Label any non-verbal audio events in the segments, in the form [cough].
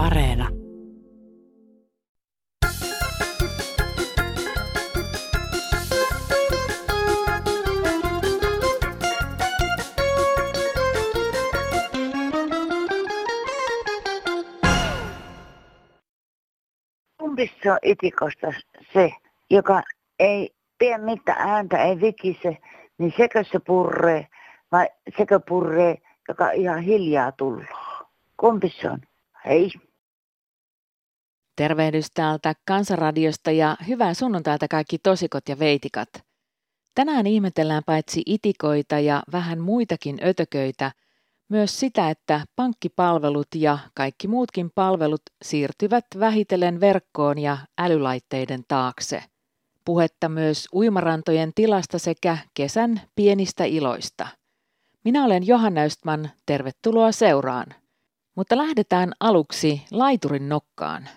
Areena. Kumpi se on itikosta se, joka ei pidä mitään ääntä, ei vikise, niin sekö se purree vai sekö purree, joka ihan hiljaa tullut? Kumpi se on? Hei. Tervehdys täältä Kansanradiosta ja hyvää sunnuntaita kaikki tosikot ja veitikat. Tänään ihmetellään paitsi itikoita ja vähän muitakin ötököitä, myös sitä, että pankkipalvelut ja kaikki muutkin palvelut siirtyvät vähitellen verkkoon ja älylaitteiden taakse. Puhetta myös uimarantojen tilasta sekä kesän pienistä iloista. Minä olen Johanna Östman, tervetuloa seuraan. Mutta lähdetään aluksi laiturin nokkaan.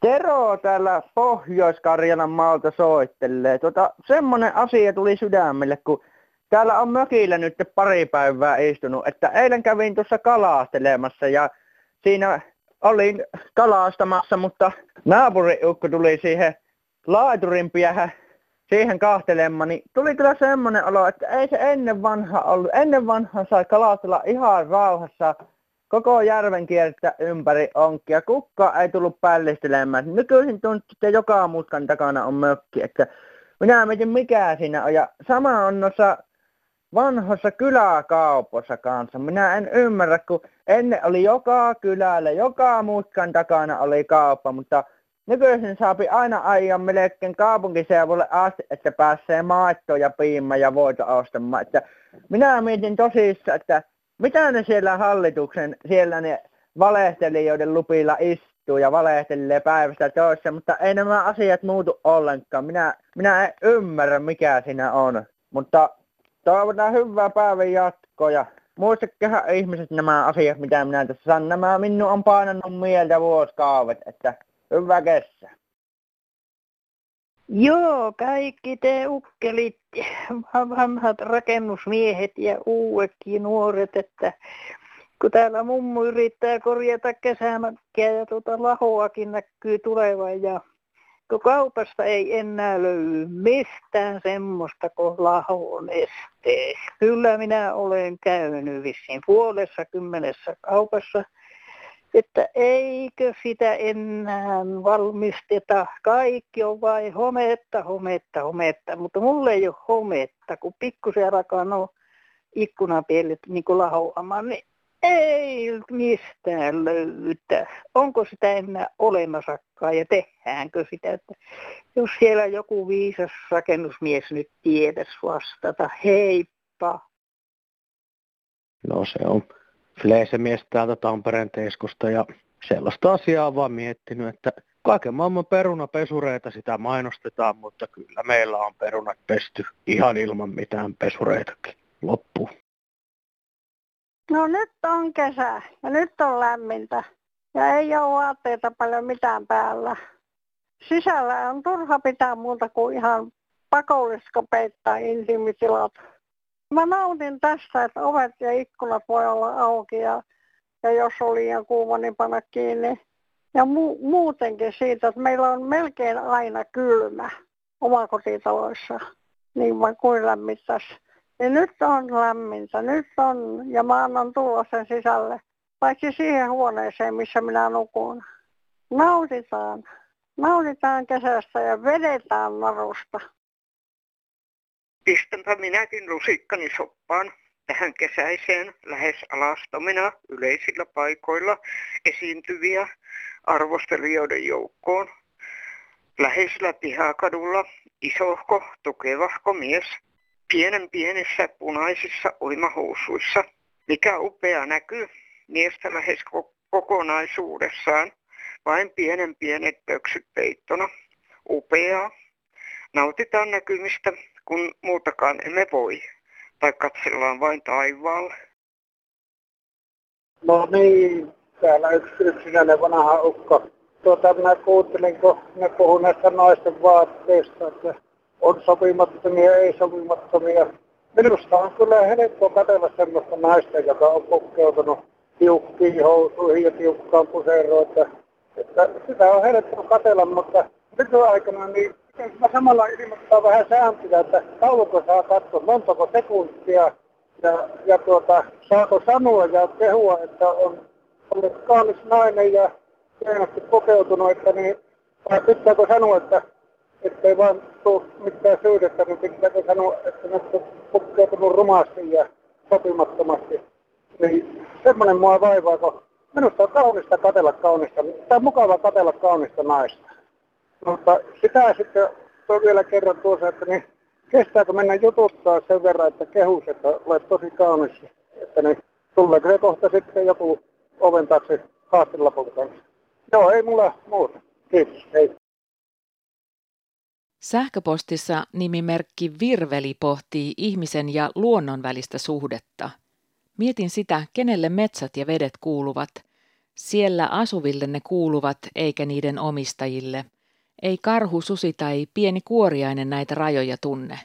Tero täällä Pohjois-Karjalan maalta soittelee. Tuota, semmonen asia tuli sydämelle, kun täällä on mökillä nyt pari päivää istunut, että eilen kävin tuossa kalastelemassa ja siinä olin kalastamassa, mutta naapuriukko tuli siihen laiturin piähän siihen kahtelemaan, niin tuli kyllä semmoinen olo, että ei se ennen vanha ollut. Ennen vanha sai kalastella ihan rauhassa koko järven kiertää ympäri onkia. Kukka ei tullut pällistelemään. Nykyisin tuntuu, että joka mutkan takana on mökki. Että minä mietin mikä siinä on. Ja sama on noissa vanhoissa kyläkaupoissa kanssa. Minä en ymmärrä, kun ennen oli joka kylällä, joka mutkan takana oli kauppa, mutta Nykyisin saapi aina ajan melkein kaupunkiseudulle asti, että pääsee maittoa ja piimä ja voita ostamaan. Että minä mietin tosissaan, että mitä ne siellä hallituksen, siellä ne valehtelijoiden lupilla istuu ja valehtelee päivästä toisessa, mutta ei nämä asiat muutu ollenkaan. Minä, minä en ymmärrä mikä siinä on, mutta toivotaan hyvää päivän jatkoa ja muistakehan ihmiset nämä asiat, mitä minä tässä sanon. Nämä minun on painanut mieltä vuosikauvet, että Hyvä kesä. Joo, kaikki te ukkelit, vanhat rakennusmiehet ja uuetkin nuoret, että kun täällä mummu yrittää korjata kesämäkkiä ja tuota lahoakin näkyy tulevan ja kun kaupasta ei enää löydy mistään semmoista kuin lahon estees. Kyllä minä olen käynyt vissiin puolessa kymmenessä kaupassa että eikö sitä enää valmisteta. Kaikki on vain hometta, hometta, hometta, mutta mulle ei ole hometta, kun pikkusen alkaa no ikkunapielet niin lahoamaan, niin ei mistään löytä. Onko sitä enää olemassakaan ja tehdäänkö sitä, että jos siellä joku viisas rakennusmies nyt tietäisi vastata, heippa. No se on Fleesemies täältä Tampereen Teskusta ja sellaista asiaa vaan miettinyt, että kaiken maailman perunapesureita sitä mainostetaan, mutta kyllä meillä on perunat pesty ihan ilman mitään pesureitakin. Loppu. No nyt on kesä ja nyt on lämmintä ja ei ole vaatteita paljon mitään päällä. Sisällä on turha pitää muuta kuin ihan pakollisko peittää intiimitilat. Mä nautin tästä, että ovet ja ikkunat voi olla auki ja, ja jos on liian kuuma, niin panna kiinni. Ja mu- muutenkin siitä, että meillä on melkein aina kylmä omakotitaloissa, niin vaan kuin lämmittäisi. Niin nyt on lämmintä, nyt on, ja mä annan tulla sen sisälle, paitsi siihen huoneeseen, missä minä nukun. Nautitaan, nautitaan kesästä ja vedetään narusta pistänpä minäkin lusikkani soppaan tähän kesäiseen lähes alastomina yleisillä paikoilla esiintyviä arvostelijoiden joukkoon. Läheisellä pihakadulla isohko, tukevahko mies, pienen pienissä punaisissa uimahousuissa. Mikä upea näky miestä lähes kokonaisuudessaan, vain pienen pienet pöksyt peittona. Upeaa. Nautitaan näkymistä kun muutakaan emme voi. Tai katsellaan vain taivaalle. No niin, täällä yksi yksinäinen vanha ukko. Tuota, minä kuuntelin, kun ne puhuu näistä naisten vaatteista, että on sopimattomia, ei sopimattomia. Minusta on kyllä helppo katsella semmoista naista, joka on pukkeutunut tiukkiin housuihin ja tiukkaan puseroon, että, että sitä on helppo katella, mutta nykyaikana niin mä samalla ilmoittaa vähän sääntöjä, että kauanko saa katsoa, montako sekuntia ja, ja tuota, saako sanoa ja kehua, että on ollut kaunis nainen ja hienosti pukeutunut, että niin, vai pitääkö sanoa, että ettei vaan tule mitään syydettä, niin pitääkö sanoa, että ne on pukeutunut rumasti ja sopimattomasti. Niin semmoinen mua vaivaa, kun minusta on kaunista katella kaunista, tai mukava katella kaunista naista. Mutta sitä sitten on vielä kerran tuossa, että niin kestääkö mennä jututtaa sen verran, että kehus, että olet tosi kaunis, että niin tuleeko se kohta sitten joku oven taakse haastelapun kanssa. Joo, ei mulla muuta. Kiitos, hei. Sähköpostissa nimimerkki Virveli pohtii ihmisen ja luonnon välistä suhdetta. Mietin sitä, kenelle metsät ja vedet kuuluvat. Siellä asuville ne kuuluvat, eikä niiden omistajille. Ei karhu, susi tai pieni kuoriainen näitä rajoja tunne.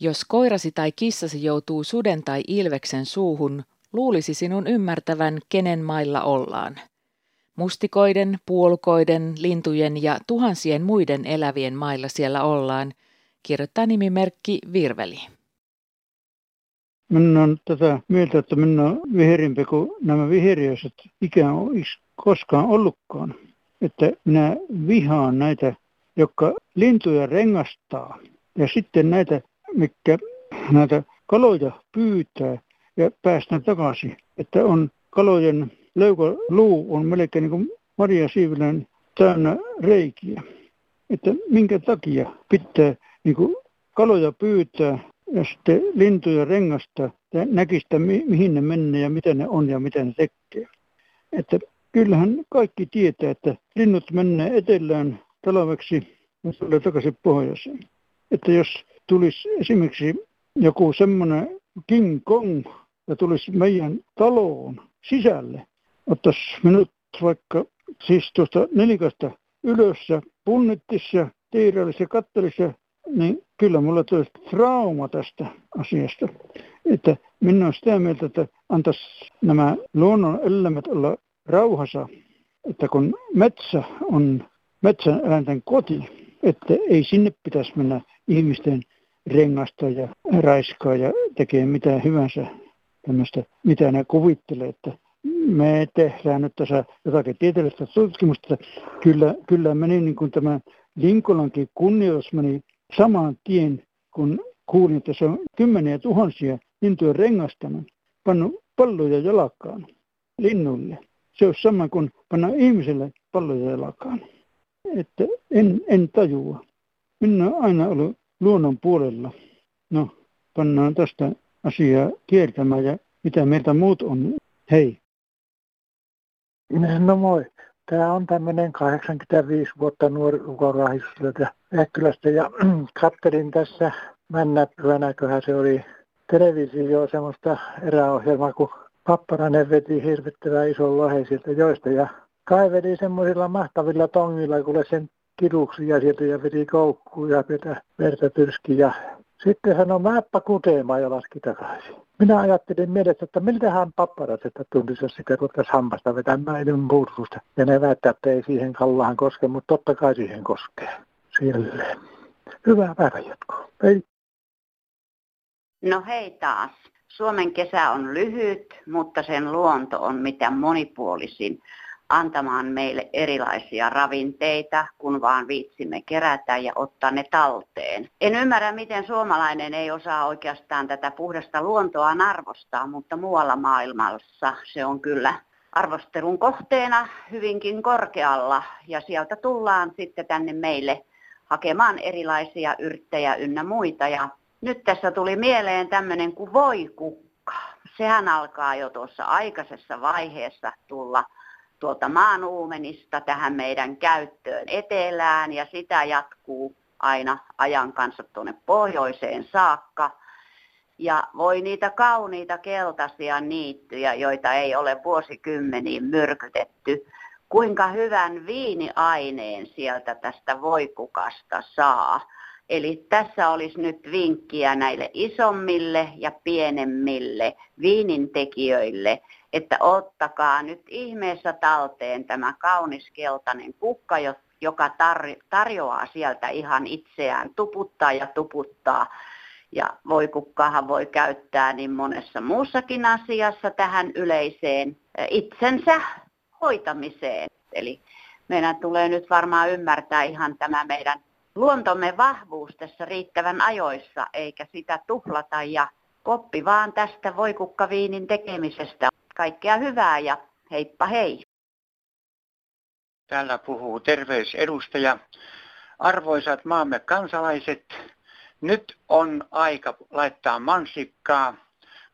Jos koirasi tai kissasi joutuu suden tai ilveksen suuhun, luulisi sinun ymmärtävän, kenen mailla ollaan. Mustikoiden, puolukoiden, lintujen ja tuhansien muiden elävien mailla siellä ollaan, kirjoittaa nimimerkki Virveli. Minä on tätä mieltä, että minä on viherimpi kuin nämä viheriöiset ikään olisi koskaan ollutkaan. Että minä vihaan näitä, jotka lintuja rengastaa ja sitten näitä, mikä näitä kaloja pyytää ja päästään takaisin. Että on kalojen leukaluu on melkein niin kuin Maria Siivilän täynnä reikiä. Että minkä takia pitää niin kuin kaloja pyytää ja sitten lintuja rengasta ja näkistä, mihin ne menee ja mitä ne on ja mitä ne tekee. Että kyllähän kaikki tietää, että linnut menee etelään talveksi ja tulee takaisin pohjoiseen. Että jos tulisi esimerkiksi joku semmoinen King Kong ja tulisi meidän taloon sisälle, ottaisi minut vaikka siis tuosta nelikasta ylös ja punnittisi ja ja kattelisi, niin kyllä mulla tulisi trauma tästä asiasta. Että minä olen sitä mieltä, että antaisi nämä luonnon elämät olla rauhassa, että kun metsä on metsän eläinten koti, että ei sinne pitäisi mennä ihmisten rengasta ja raiskaa ja tekee mitä hyvänsä tämmöistä, mitä ne kuvittelee, että me tehdään nyt tässä jotakin tieteellistä tutkimusta, kyllä, kyllä meni niin kuin tämä Linkolankin kunnioitus meni saman tien, kun kuulin, että se on kymmeniä tuhansia lintuja rengastanut, pannut palloja jalkaan linnulle. Se on sama kuin panna ihmiselle palloja jalkaan. Että en, en tajua. Minä olen aina ollut luonnon puolella. No, pannaan tästä asiaa kiertämään ja mitä meiltä muut on. Hei. No moi. Tämä on tämmöinen 85 vuotta nuori ukorahiselta Äkkylästä ja [clears throat] kattelin tässä männäpyönäköhän se oli televisio semmoista eräohjelmaa, kun Papparainen veti hirvittävän ison lohen sieltä joista ja kaiveli semmoisilla mahtavilla tongilla, kuule sen kiduksia sieltä ja veti koukkuun ja verta tyrski ja sitten sanoi, mäppä kuteemaan ja laski takaisin. Minä ajattelin mielessä, että miltähän papparatsetta tuntisi, jos sitä ruvettaisiin hampasta vetämään ilman pursusta. Ja ne väittää, että ei siihen kallahan koske, mutta totta kai siihen koskee. Silleen. Hyvää päivänjatkoa. Hei. No hei taas. Suomen kesä on lyhyt, mutta sen luonto on mitä monipuolisin antamaan meille erilaisia ravinteita, kun vaan viitsimme kerätä ja ottaa ne talteen. En ymmärrä, miten suomalainen ei osaa oikeastaan tätä puhdasta luontoa arvostaa, mutta muualla maailmassa se on kyllä arvostelun kohteena hyvinkin korkealla ja sieltä tullaan sitten tänne meille hakemaan erilaisia yrttejä ynnä muita. Ja nyt tässä tuli mieleen tämmöinen kuin voikukka. Sehän alkaa jo tuossa aikaisessa vaiheessa tulla tuolta maan uumenista tähän meidän käyttöön etelään ja sitä jatkuu aina ajan kanssa tuonne pohjoiseen saakka. Ja voi niitä kauniita keltaisia niittyjä, joita ei ole vuosikymmeniin myrkytetty, kuinka hyvän viiniaineen sieltä tästä voikukasta saa. Eli tässä olisi nyt vinkkiä näille isommille ja pienemmille viinintekijöille, että ottakaa nyt ihmeessä talteen tämä kaunis keltainen kukka, joka tarjoaa sieltä ihan itseään, tuputtaa ja tuputtaa. Ja voikukkaahan voi käyttää niin monessa muussakin asiassa tähän yleiseen itsensä hoitamiseen. Eli meidän tulee nyt varmaan ymmärtää ihan tämä meidän luontomme vahvuus tässä riittävän ajoissa, eikä sitä tuhlata ja koppi vaan tästä voikukkaviinin tekemisestä. Kaikkea hyvää ja heippa hei! Täällä puhuu terveysedustaja. Arvoisat maamme kansalaiset, nyt on aika laittaa mansikkaa.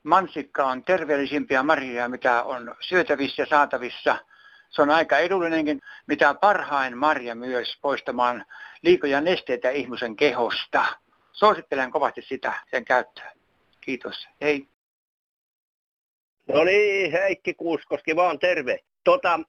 Mansikka on terveellisimpiä marjoja, mitä on syötävissä ja saatavissa. Se on aika edullinenkin, mitä parhain marja myös poistamaan liikoja nesteitä ihmisen kehosta. Suosittelen kovasti sitä, sen käyttöä. Kiitos. Hei. No niin, Heikki Kuuskoski vaan terve tota,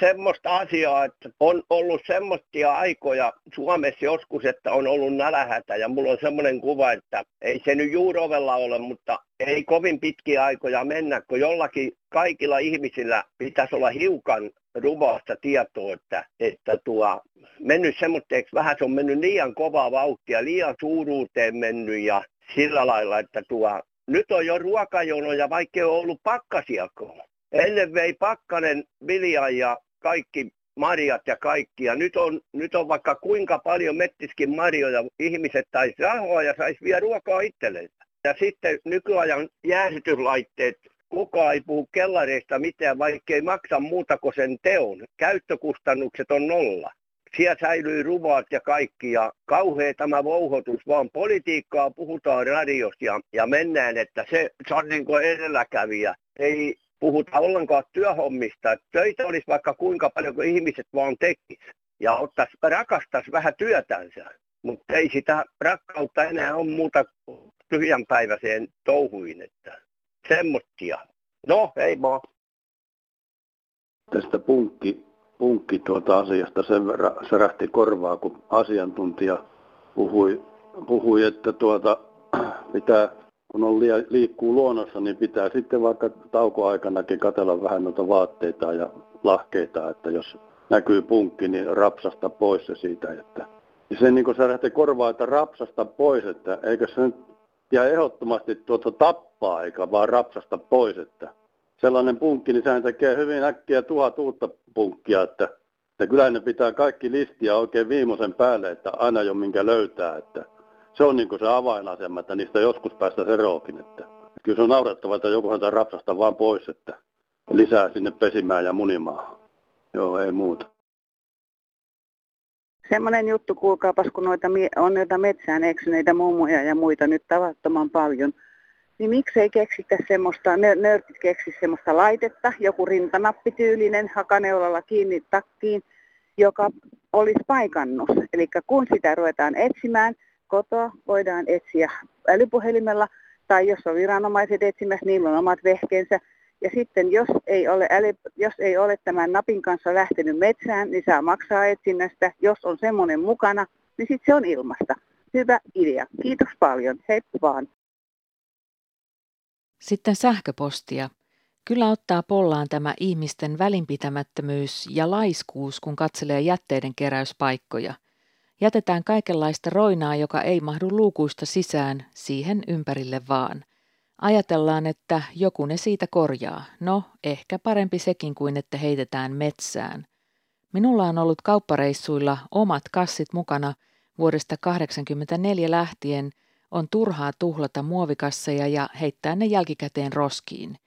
semmoista asiaa, että on ollut semmoisia aikoja Suomessa joskus, että on ollut nälähätä ja mulla on semmoinen kuva, että ei se nyt juurovella ole, mutta ei kovin pitkiä aikoja mennä, kun jollakin kaikilla ihmisillä pitäisi olla hiukan ruvaasta tietoa, että, että tuo, mennyt semmoiseksi, vähän se on mennyt liian kovaa vauhtia, liian suuruuteen mennyt ja sillä lailla, että tuo, nyt on jo ruokajonoja, vaikka ei ole ollut pakkasiakoon. Ennen vei Pakkanen vilja ja kaikki marjat ja kaikki. Ja nyt on, nyt on vaikka kuinka paljon mettiskin marjoja, ihmiset taisi rahoa ja saisi vielä ruokaa itselleen. Ja sitten nykyajan jäähytyslaitteet, kukaan ei puhu kellareista mitään, vaikka ei maksa muuta kuin sen teon. Käyttökustannukset on nolla. Siellä säilyy ruvaat ja kaikki ja kauhea tämä vouhotus, vaan politiikkaa puhutaan radiossa ja, ja mennään, että se, se on niin kuin edelläkävijä. Ei, puhuta ollenkaan työhommista. Että töitä olisi vaikka kuinka paljon kuin ihmiset vaan tekis ja ottais, rakastas vähän työtänsä. Mutta ei sitä rakkautta enää ole muuta tyhjänpäiväiseen touhuin, että semmoittia. No, ei vaan. Tästä punkki, punkki tuota asiasta sen verran särähti korvaa, kun asiantuntija puhui, puhui että tuota, [clears throat] pitää kun on liikkuu luonnossa, niin pitää sitten vaikka taukoaikanakin katella vähän noita vaatteita ja lahkeita, että jos näkyy punkki, niin rapsasta pois se siitä. Että. Ja sen niin lähtee korvaa, että rapsasta pois, että eikö se nyt ja ehdottomasti tuota tappaa, eikä vaan rapsasta pois, että sellainen punkki, niin sehän tekee hyvin äkkiä tuhat uutta punkkia, että, että kyllä ne pitää kaikki listiä oikein viimeisen päälle, että aina jo minkä löytää, että se on niin se avainasema, että niistä joskus päästä eroakin. Että kyllä se on naurettava, että joku häntä rapsasta vaan pois, että lisää sinne pesimään ja munimaan. Joo, ei muuta. Semmoinen juttu, kuulkaapas, kun noita, on noita metsään eksyneitä mummoja ja muita nyt tavattoman paljon, niin miksei keksitä semmoista, nörtit keksi semmoista laitetta, joku rintanappityylinen hakaneulalla kiinni takkiin, joka olisi paikannus. Eli kun sitä ruvetaan etsimään, kotoa voidaan etsiä älypuhelimella tai jos on viranomaiset etsimässä, niillä on omat vehkeensä. Ja sitten jos ei, ole äly, jos ei ole tämän napin kanssa lähtenyt metsään, niin saa maksaa etsinnästä. Jos on semmoinen mukana, niin sitten se on ilmasta. Hyvä idea. Kiitos paljon. Heippa vaan. Sitten sähköpostia. Kyllä ottaa pollaan tämä ihmisten välinpitämättömyys ja laiskuus, kun katselee jätteiden keräyspaikkoja. Jätetään kaikenlaista roinaa, joka ei mahdu luukuista sisään, siihen ympärille vaan. Ajatellaan, että joku ne siitä korjaa. No, ehkä parempi sekin kuin että heitetään metsään. Minulla on ollut kauppareissuilla omat kassit mukana vuodesta 1984 lähtien. On turhaa tuhlata muovikasseja ja heittää ne jälkikäteen roskiin.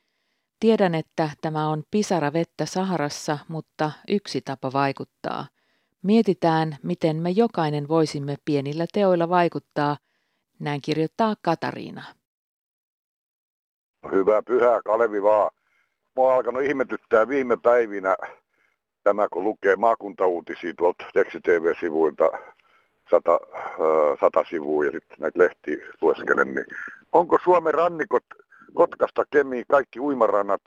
Tiedän, että tämä on pisara vettä Saharassa, mutta yksi tapa vaikuttaa – Mietitään, miten me jokainen voisimme pienillä teoilla vaikuttaa, näin kirjoittaa Katariina. Hyvää pyhää, Kalevi vaan. Mä oon alkanut ihmetyttää viime päivinä tämä, kun lukee maakuntauutisia tuolta teksti-tv-sivuilta sata, äh, sata sivua ja sitten näitä lehtiä lueskelen, niin onko Suomen rannikot Kotkasta Kemiin kaikki uimarannat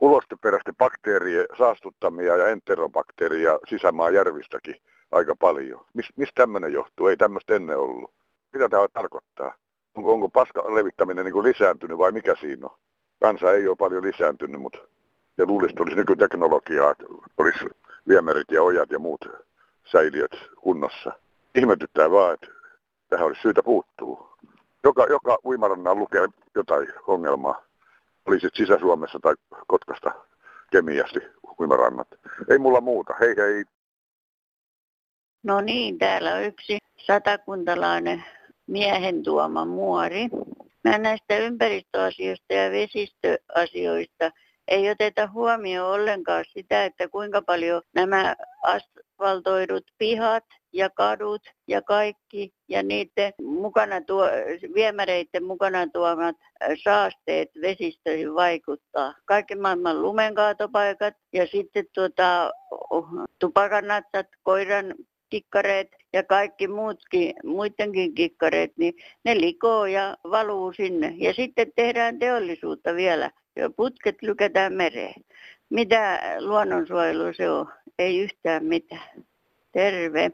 ulosteperäisten bakteerien saastuttamia ja enterobakteeria sisämaan järvistäkin. aika paljon. Mis, mistä tämmöinen johtuu? Ei tämmöistä ennen ollut. Mitä tämä tarkoittaa? Onko, onko paska levittäminen niin lisääntynyt vai mikä siinä on? Kansa ei ole paljon lisääntynyt, mutta ja luulisi, että olisi nykyteknologiaa, olisi viemärit ja ojat ja muut säiliöt kunnossa. Ihmetyttää vaan, että tähän olisi syytä puuttua. Joka, joka uimarannalla lukee jotain ongelmaa. Olisi Sisä-Suomessa tai Kotkasta kemiasti uimarannat. Ei mulla muuta. Hei hei. No niin, täällä on yksi satakuntalainen miehen tuoma muori. Mä näistä ympäristöasioista ja vesistöasioista ei oteta huomioon ollenkaan sitä, että kuinka paljon nämä asfaltoidut pihat ja kadut ja kaikki ja niiden mukana tuo, viemäreiden mukana tuomat saasteet vesistöihin vaikuttaa. Kaikki maailman lumenkaatopaikat ja sitten tuota, tupakanatsat, koiran kikkareet ja kaikki muutkin, muidenkin kikkareet, niin ne likoo ja valuu sinne. Ja sitten tehdään teollisuutta vielä putket lykätään mereen. Mitä luonnonsuojelu se on? Ei yhtään mitään. Terve.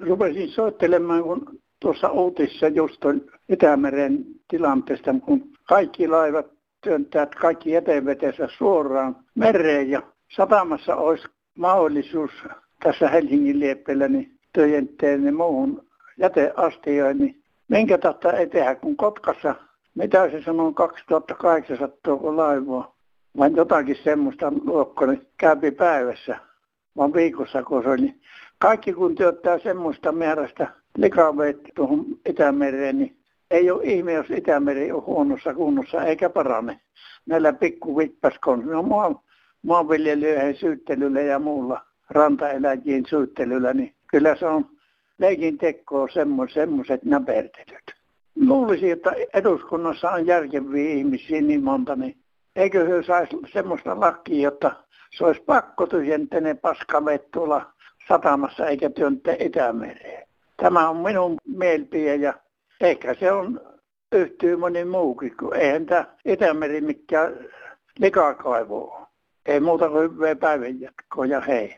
Rupesin soittelemaan, kun tuossa Outissa just on Itämeren tilanteesta, kun kaikki laivat työntää kaikki jätevetensä suoraan mereen ja satamassa olisi mahdollisuus tässä Helsingin lieppeellä niin töjenteen ne muuhun jäteastioihin, niin minkä tautta ei tehdä, kun Kotkassa, mitä se sanoo, 2800 laivaa, vaan jotakin semmoista luokkoa, niin käypi päivässä, vaan viikossa kun se oli. Niin kaikki kun työttää semmoista määrästä likaveet tuohon Itämereen, niin ei ole ihme, jos Itämeri on huonossa kunnossa eikä parane. Näillä pikku vippaskonsilla, no, maanviljelijöiden syyttelyllä ja muulla rantaeläjien syyttelyllä, niin kyllä se on leikin tekoa semmoiset näpertelyt. Luulisin, että eduskunnassa on järkeviä ihmisiä niin monta, niin eikö he saisi semmoista lakia, jotta se olisi pakko tyhjentää ne paskaveet tuolla satamassa eikä työntää Itämereen. Tämä on minun mielipide ja ehkä se on yhtyy moni muukin, kun eihän tämä Itämeri mikään likakaivo Ei muuta kuin hyvää päivänjatkoa ja hei.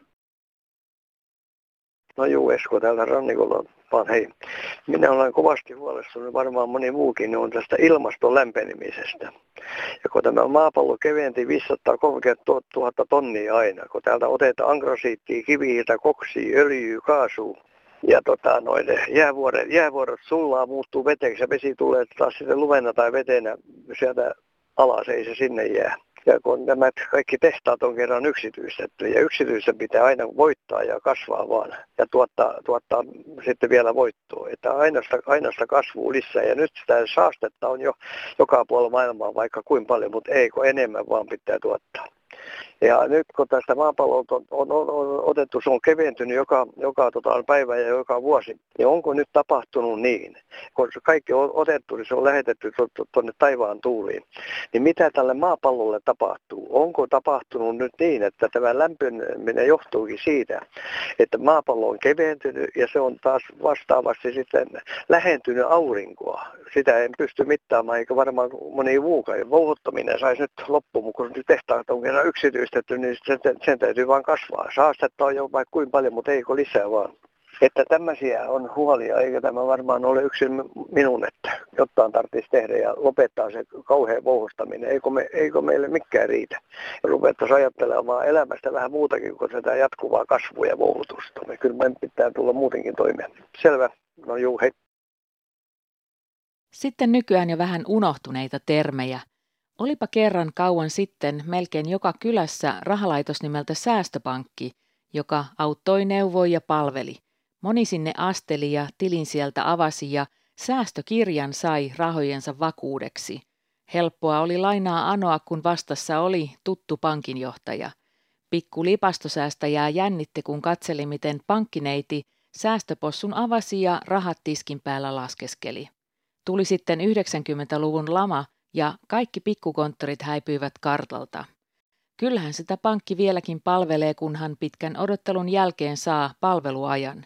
No juu, Esko täällä rannikolla, vaan hei. Minä olen kovasti huolestunut, varmaan moni muukin on tästä ilmaston lämpenemisestä. Ja kun tämä maapallo keventi 530 000 tonnia aina, kun täältä otetaan angrosiittia, kivihiiltä, koksia, öljyä, kaasua, ja tota, noin jäävuoret, jäävuorot sullaa, muuttuu veteksi ja vesi tulee taas sitten lumena tai vetenä sieltä alas, ei se sinne jää. Ja kun nämä kaikki tehtaat on kerran yksityistetty ja yksityistä pitää aina voittaa ja kasvaa vaan ja tuottaa, tuottaa sitten vielä voittoa. Että ainoasta, ainoasta kasvuu lisää ja nyt sitä saastetta on jo joka puolella maailmaa vaikka kuin paljon, mutta ei kun enemmän vaan pitää tuottaa. Ja nyt kun tästä maapallolta on, on, on, on otettu, se on keventynyt joka, joka tota, päivä ja joka vuosi, niin onko nyt tapahtunut niin, kun se kaikki on otettu, niin se on lähetetty tuonne taivaan tuuliin, niin mitä tälle maapallolle tapahtuu? Onko tapahtunut nyt niin, että tämä lämpeneminen johtuukin siitä, että maapallo on keventynyt ja se on taas vastaavasti sitten lähentynyt aurinkoa. Sitä en pysty mittaamaan, eikä varmaan moni muukaan. Vouhuttaminen saisi nyt loppuun, kun nyt tehtaat on kerran yksityistetty, niin sen, sen täytyy vain kasvaa. Saastetta on jo vaikka kuin paljon, mutta eikö lisää vaan. Että tämmöisiä on huolia, eikä tämä varmaan ole yksin minun, että jotain tarvitsisi tehdä ja lopettaa se kauhean vouhostaminen. Eikö, me, eikö meille mikään riitä? Ja ruvettaisiin ajattelemaan elämästä vähän muutakin kuin sitä jatkuvaa kasvua ja vouhutusta. Me kyllä meidän pitää tulla muutenkin toimeen. Selvä. No juu, hei. Sitten nykyään jo vähän unohtuneita termejä – Olipa kerran kauan sitten melkein joka kylässä rahalaitos nimeltä Säästöpankki, joka auttoi, neuvoi ja palveli. Moni sinne asteli ja tilin sieltä avasi ja säästökirjan sai rahojensa vakuudeksi. Helppoa oli lainaa anoa, kun vastassa oli tuttu pankinjohtaja. Pikku lipastosäästäjää jännitti, kun katseli, miten pankkineiti säästöpossun avasi ja rahat tiskin päällä laskeskeli. Tuli sitten 90-luvun lama ja kaikki pikkukonttorit häipyivät kartalta. Kyllähän sitä pankki vieläkin palvelee, kunhan pitkän odottelun jälkeen saa palveluajan.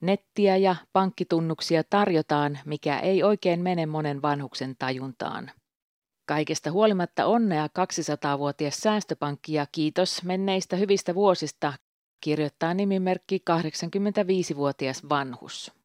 Nettiä ja pankkitunnuksia tarjotaan, mikä ei oikein mene monen vanhuksen tajuntaan. Kaikesta huolimatta onnea 200-vuotias säästöpankki ja kiitos menneistä hyvistä vuosista kirjoittaa nimimerkki 85-vuotias vanhus.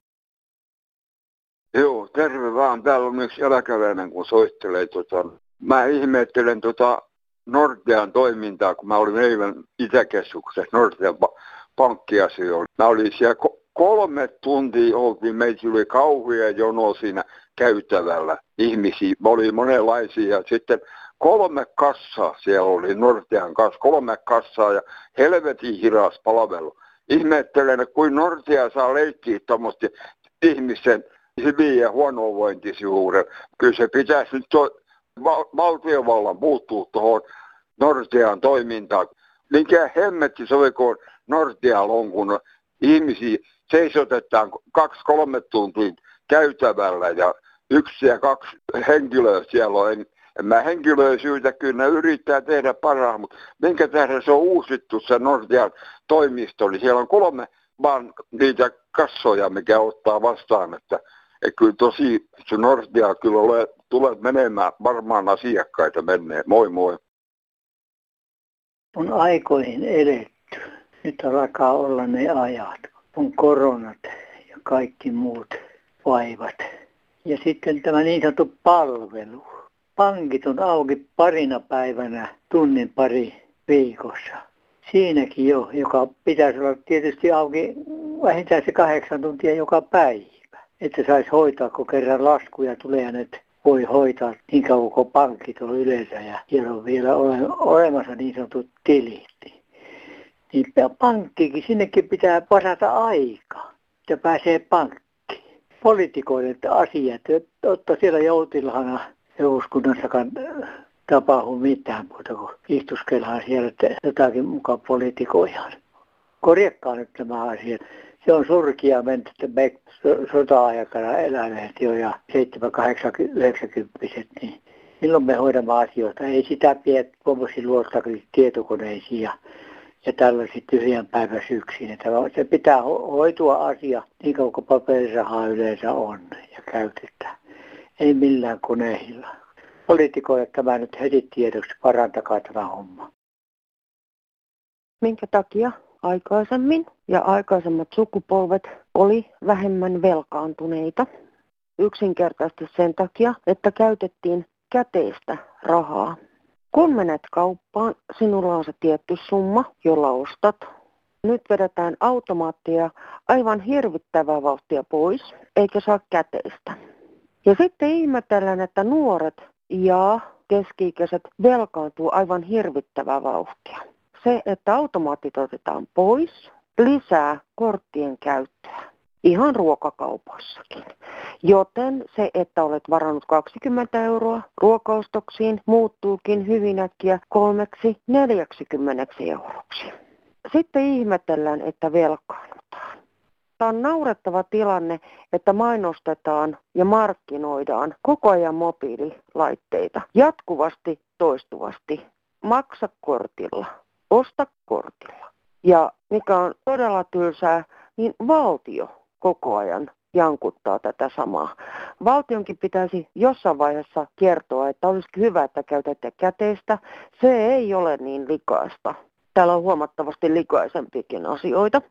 Joo, terve vaan. Täällä on yksi eläkeläinen, kun soittelee. Tota, mä ihmettelen tota Nordean toimintaa, kun mä olin eilen Itäkeskuksessa Nordean pa- pankkiasioilla. Mä olin siellä ko- kolme tuntia oltiin, meitä oli kauhia jono siinä käytävällä ihmisiä. Oli monenlaisia sitten kolme kassaa siellä oli, Nordean kanssa, kolme kassaa ja helvetin hiras palvelu. Ihmettelen, että kuin Nordia saa leikkiä tuommoista ihmisen hyvin ja huonovointisuuden. Kyllä se pitäisi nyt to, val, valtiovallan puuttua tuohon Nordean toimintaan. Mikä hemmetti kun Nordealla on, kun ihmisiä seisotetaan kaksi-kolme tuntia käytävällä ja yksi ja kaksi henkilöä siellä on. En, en mä henkilöä syytä, kyllä yrittää tehdä parhaan, mutta minkä tähden se on uusittu se Nordean toimisto, niin siellä on kolme vaan niitä kassoja, mikä ottaa vastaan, että, että kyllä tosi se Nordea kyllä ole, tulee menemään varmaan asiakkaita menee. Moi moi. On aikoihin edetty. Nyt alkaa olla ne ajat. On koronat ja kaikki muut vaivat. Ja sitten tämä niin sanottu palvelu. Pankit on auki parina päivänä, tunnin pari viikossa. Siinäkin jo, joka pitäisi olla tietysti auki vähintään se kahdeksan tuntia joka päivä. Että saisi hoitaa, kun kerran laskuja tulee ja nyt voi hoitaa niin kauan kuin pankit on yleensä ja siellä on vielä ole, olemassa niin sanotut tilit. Niin pankkikin, sinnekin pitää varata aika, että pääsee pankkiin. Poliitikoille asiat, että siellä joutilhana eduskunnassakaan tapahdu mitään muuta kuin istuskellaan siellä, että jotakin mukaan poliitikoidaan. Korjakkaa nyt nämä asiat. Se on surkia mennyt, me sota-aikana eläneet jo ja 7, 8, 90 niin milloin me hoidamme asioita. Ei sitä pidä tuommoisiin luottakin tietokoneisiin ja, ja tällaisiin tyhjän päivän syksiin. Se pitää hoitua asia niin kauan kuin paperirahaa yleensä on ja käytetään. Ei millään koneilla. Poliitikoille tämä nyt heti tiedoksi, parantakaa tämä homma. Minkä takia aikaisemmin ja aikaisemmat sukupolvet oli vähemmän velkaantuneita? Yksinkertaisesti sen takia, että käytettiin käteistä rahaa. Kun menet kauppaan, sinulla on se tietty summa, jolla ostat. Nyt vedetään automaattia aivan hirvittävää vauhtia pois, eikä saa käteistä. Ja sitten ihmetellään, että nuoret ja keski-ikäiset velkaantuu aivan hirvittävää vauhtia. Se, että automaatit otetaan pois, lisää korttien käyttöä. Ihan ruokakaupassakin. Joten se, että olet varannut 20 euroa ruokaostoksiin, muuttuukin hyvin äkkiä kolmeksi 40 euroksi. Sitten ihmetellään, että velkaannutaan. Tämä on naurettava tilanne, että mainostetaan ja markkinoidaan koko ajan mobiililaitteita jatkuvasti, toistuvasti. Maksa kortilla, osta kortilla. Ja mikä on todella tylsää, niin valtio koko ajan jankuttaa tätä samaa. Valtionkin pitäisi jossain vaiheessa kertoa, että olisi hyvä, että käytätte käteistä. Se ei ole niin likaista. Täällä on huomattavasti likaisempikin asioita.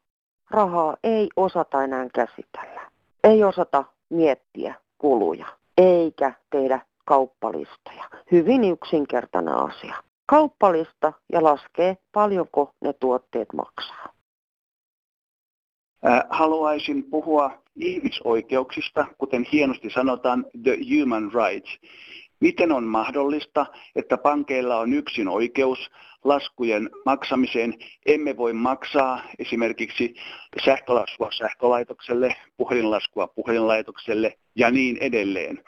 Rahaa ei osata enää käsitellä. Ei osata miettiä kuluja, eikä tehdä kauppalistoja. Hyvin yksinkertainen asia. Kauppalista ja laskee paljonko ne tuotteet maksaa. Haluaisin puhua ihmisoikeuksista, kuten hienosti sanotaan, the human rights. Miten on mahdollista, että pankeilla on yksin oikeus laskujen maksamiseen? Emme voi maksaa esimerkiksi sähkölaskua sähkölaitokselle, puhelinlaskua puhelinlaitokselle ja niin edelleen.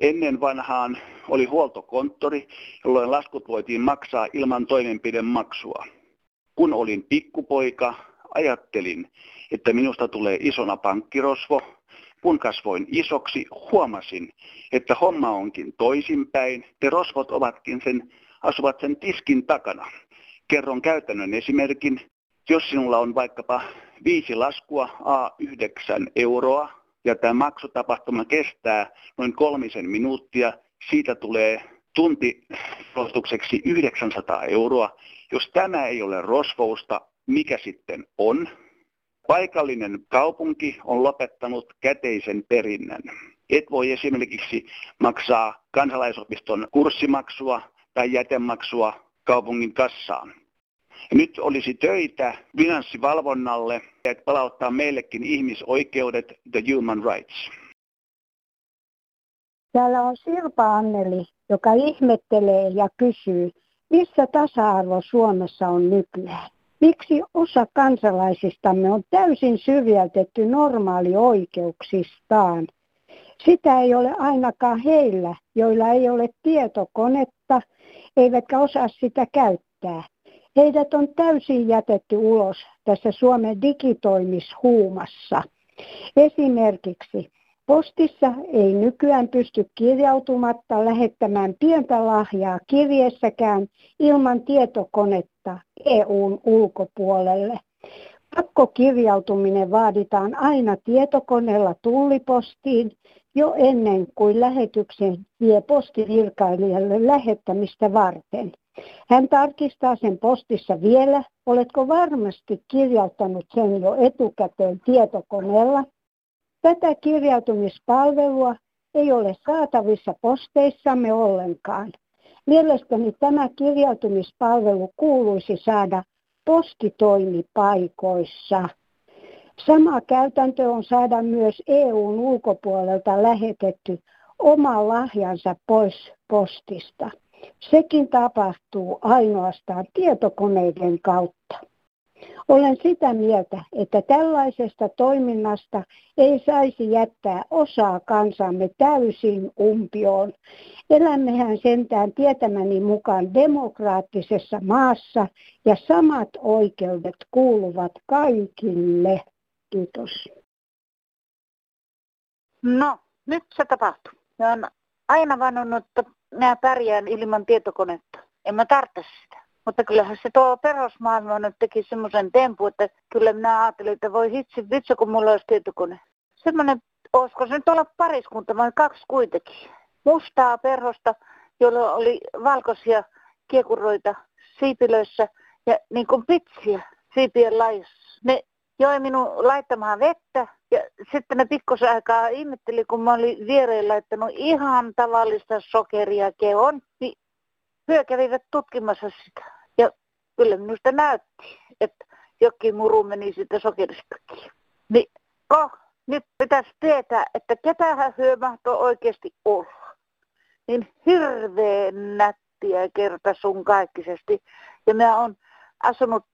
Ennen vanhaan oli huoltokonttori, jolloin laskut voitiin maksaa ilman toimenpidemaksua. Kun olin pikkupoika, ajattelin, että minusta tulee isona pankkirosvo. Kun kasvoin isoksi, huomasin, että homma onkin toisinpäin. Te rosvot ovatkin sen, asuvat sen tiskin takana. Kerron käytännön esimerkin. Jos sinulla on vaikkapa viisi laskua A9 euroa ja tämä maksutapahtuma kestää noin kolmisen minuuttia, siitä tulee tunti 900 euroa. Jos tämä ei ole rosvousta, mikä sitten on. Paikallinen kaupunki on lopettanut käteisen perinnän. Et voi esimerkiksi maksaa kansalaisopiston kurssimaksua tai jätemaksua kaupungin kassaan. Nyt olisi töitä finanssivalvonnalle, että palauttaa meillekin ihmisoikeudet, the human rights. Täällä on Sirpa Anneli, joka ihmettelee ja kysyy, missä tasa-arvo Suomessa on nykyään? Miksi osa kansalaisistamme on täysin syrjäytetty normaalioikeuksistaan? Sitä ei ole ainakaan heillä, joilla ei ole tietokonetta, eivätkä osaa sitä käyttää. Heidät on täysin jätetty ulos tässä Suomen digitoimishuumassa. Esimerkiksi postissa ei nykyään pysty kirjautumatta lähettämään pientä lahjaa kirjeessäkään ilman tietokonetta EUn ulkopuolelle. Pakkokirjautuminen vaaditaan aina tietokoneella tullipostiin jo ennen kuin lähetyksen vie postivirkailijalle lähettämistä varten. Hän tarkistaa sen postissa vielä, oletko varmasti kirjauttanut sen jo etukäteen tietokoneella. Tätä kirjautumispalvelua ei ole saatavissa posteissamme ollenkaan. Mielestäni tämä kirjautumispalvelu kuuluisi saada postitoimipaikoissa. Sama käytäntö on saada myös EUn ulkopuolelta lähetetty oma lahjansa pois postista. Sekin tapahtuu ainoastaan tietokoneiden kautta. Olen sitä mieltä, että tällaisesta toiminnasta ei saisi jättää osaa kansamme täysin umpioon. Elämmehän sentään tietämäni mukaan demokraattisessa maassa ja samat oikeudet kuuluvat kaikille. Kiitos. No, nyt se tapahtuu. Oon aina vannonut, että minä pärjään ilman tietokonetta. En mä tarvitse sitä. Mutta kyllähän se tuo perusmaailma nyt teki semmoisen tempu, että kyllä minä ajattelin, että voi hitsi vitsi, kun mulla olisi tietokone. Semmoinen, olisiko se nyt olla pariskunta vai kaksi kuitenkin. Mustaa perhosta, jolla oli valkoisia kiekuroita siipilöissä ja niin kuin pitsiä siipien lajissa. Ne joi minun laittamaan vettä ja sitten ne pikkusen aikaa ihmetteli, kun mä olin viereen laittanut ihan tavallista sokeria keon, niin hyö kävivät tutkimassa sitä. Ja kyllä minusta näytti, että jokin muru meni siitä sokeristakin. Niin, ko, nyt pitäisi tietää, että ketähän hyö mahtoo oikeasti olla. Niin hirveän nättiä kerta sun kaikkisesti. Ja mä oon asunut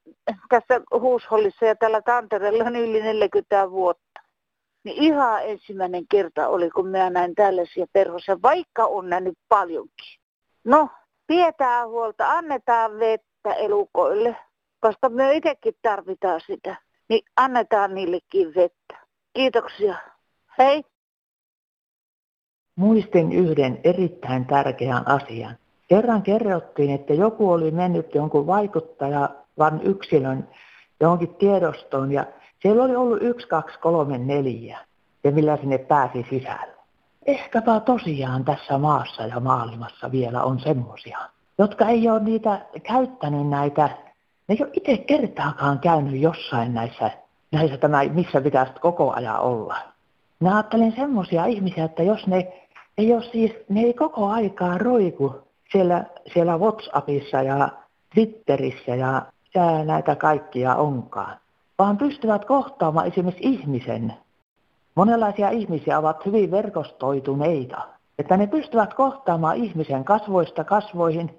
tässä huushollissa ja tällä Tantereella on yli 40 vuotta. Niin ihan ensimmäinen kerta oli, kun mä näin tällaisia perhosia, vaikka on nähnyt paljonkin. No, pidetään huolta, annetaan vettä elukoille, koska me itsekin tarvitaan sitä. Niin annetaan niillekin vettä. Kiitoksia. Hei! Muistin yhden erittäin tärkeän asian. Kerran kerrottiin, että joku oli mennyt jonkun vaikuttajavan yksilön johonkin tiedostoon ja siellä oli ollut yksi, kaksi, kolme, neljä ja millä sinne pääsi sisälle. Ehkäpä tosiaan tässä maassa ja maailmassa vielä on semmosia, jotka ei ole niitä käyttänyt näitä, ne ei ole itse kertaakaan käynyt jossain näissä, näissä tämä, missä pitäisi koko ajan olla. Mä ajattelen semmoisia ihmisiä, että jos ne ei ole siis, ne ei koko aikaa roiku siellä, siellä WhatsAppissa ja Twitterissä ja mitä näitä kaikkia onkaan, vaan pystyvät kohtaamaan esimerkiksi ihmisen. Monenlaisia ihmisiä ovat hyvin verkostoituneita, että ne pystyvät kohtaamaan ihmisen kasvoista kasvoihin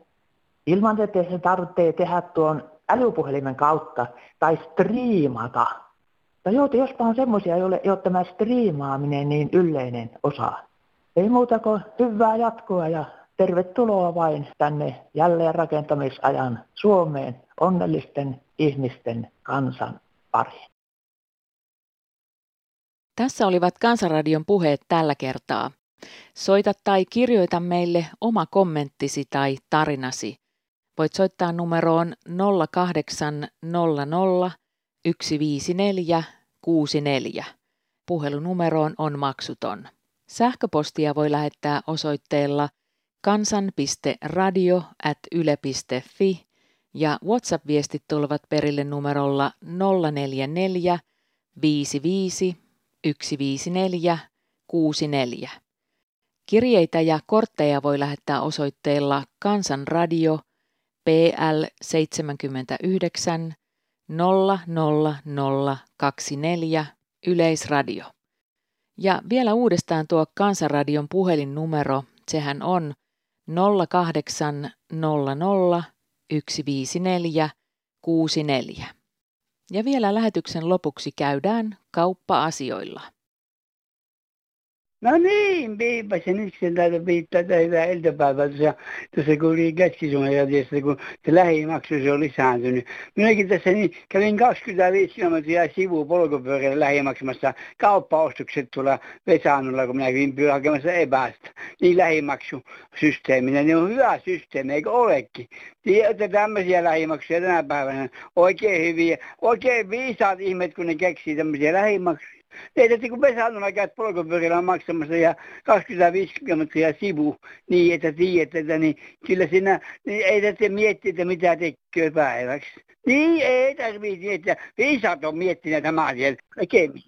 ilman, että se tarvitsee tehdä tuon älypuhelimen kautta tai striimata. Tai joo, jospa on semmoisia, joille ei ole tämä striimaaminen niin yleinen osa. Ei muuta kuin hyvää jatkoa ja tervetuloa vain tänne jälleenrakentamisajan Suomeen onnellisten ihmisten kansan pariin. Tässä olivat Kansanradion puheet tällä kertaa. Soita tai kirjoita meille oma kommenttisi tai tarinasi. Voit soittaa numeroon 0800 154 64. Puhelunumeroon on maksuton. Sähköpostia voi lähettää osoitteella kansan.radio at yle.fi ja WhatsApp-viestit tulevat perille numerolla 044 55 154 64. Kirjeitä ja kortteja voi lähettää osoitteella Kansanradio PL 79 00024 Yleisradio. Ja vielä uudestaan tuo Kansanradion puhelinnumero, sehän on 0800 154 64. Ja vielä lähetyksen lopuksi käydään kauppa-asioilla. No niin, piipasin yksin täältä viittaa hyvää iltapäivää tuossa, tuossa kun oli keski kun se lähimaksu se on lisääntynyt. Minäkin tässä niin, kävin 25 kilometriä sivu polkupyörällä lähimaksamassa kauppaostokset tuolla Vesanulla, kun minä kävin hakemassa epästä. Niin lähimaksusysteeminä, ne on hyvä systeemi, eikö olekin? Tiedätte tämmöisiä lähimaksuja tänä päivänä, oikein hyviä, oikein viisaat ihmet, kun ne keksii tämmöisiä lähimaksuja. Teitä kun Vesannolla käyt polkupyörällä maksamassa ja 25 kilometriä sivu, niin että tiedät, että niin kyllä siinä niin ei tarvitse miettiä, että mitä tekee päiväksi. Niin ei tarvitse miettiä. Viisaat on miettineet tämä asiat. Näkemiin.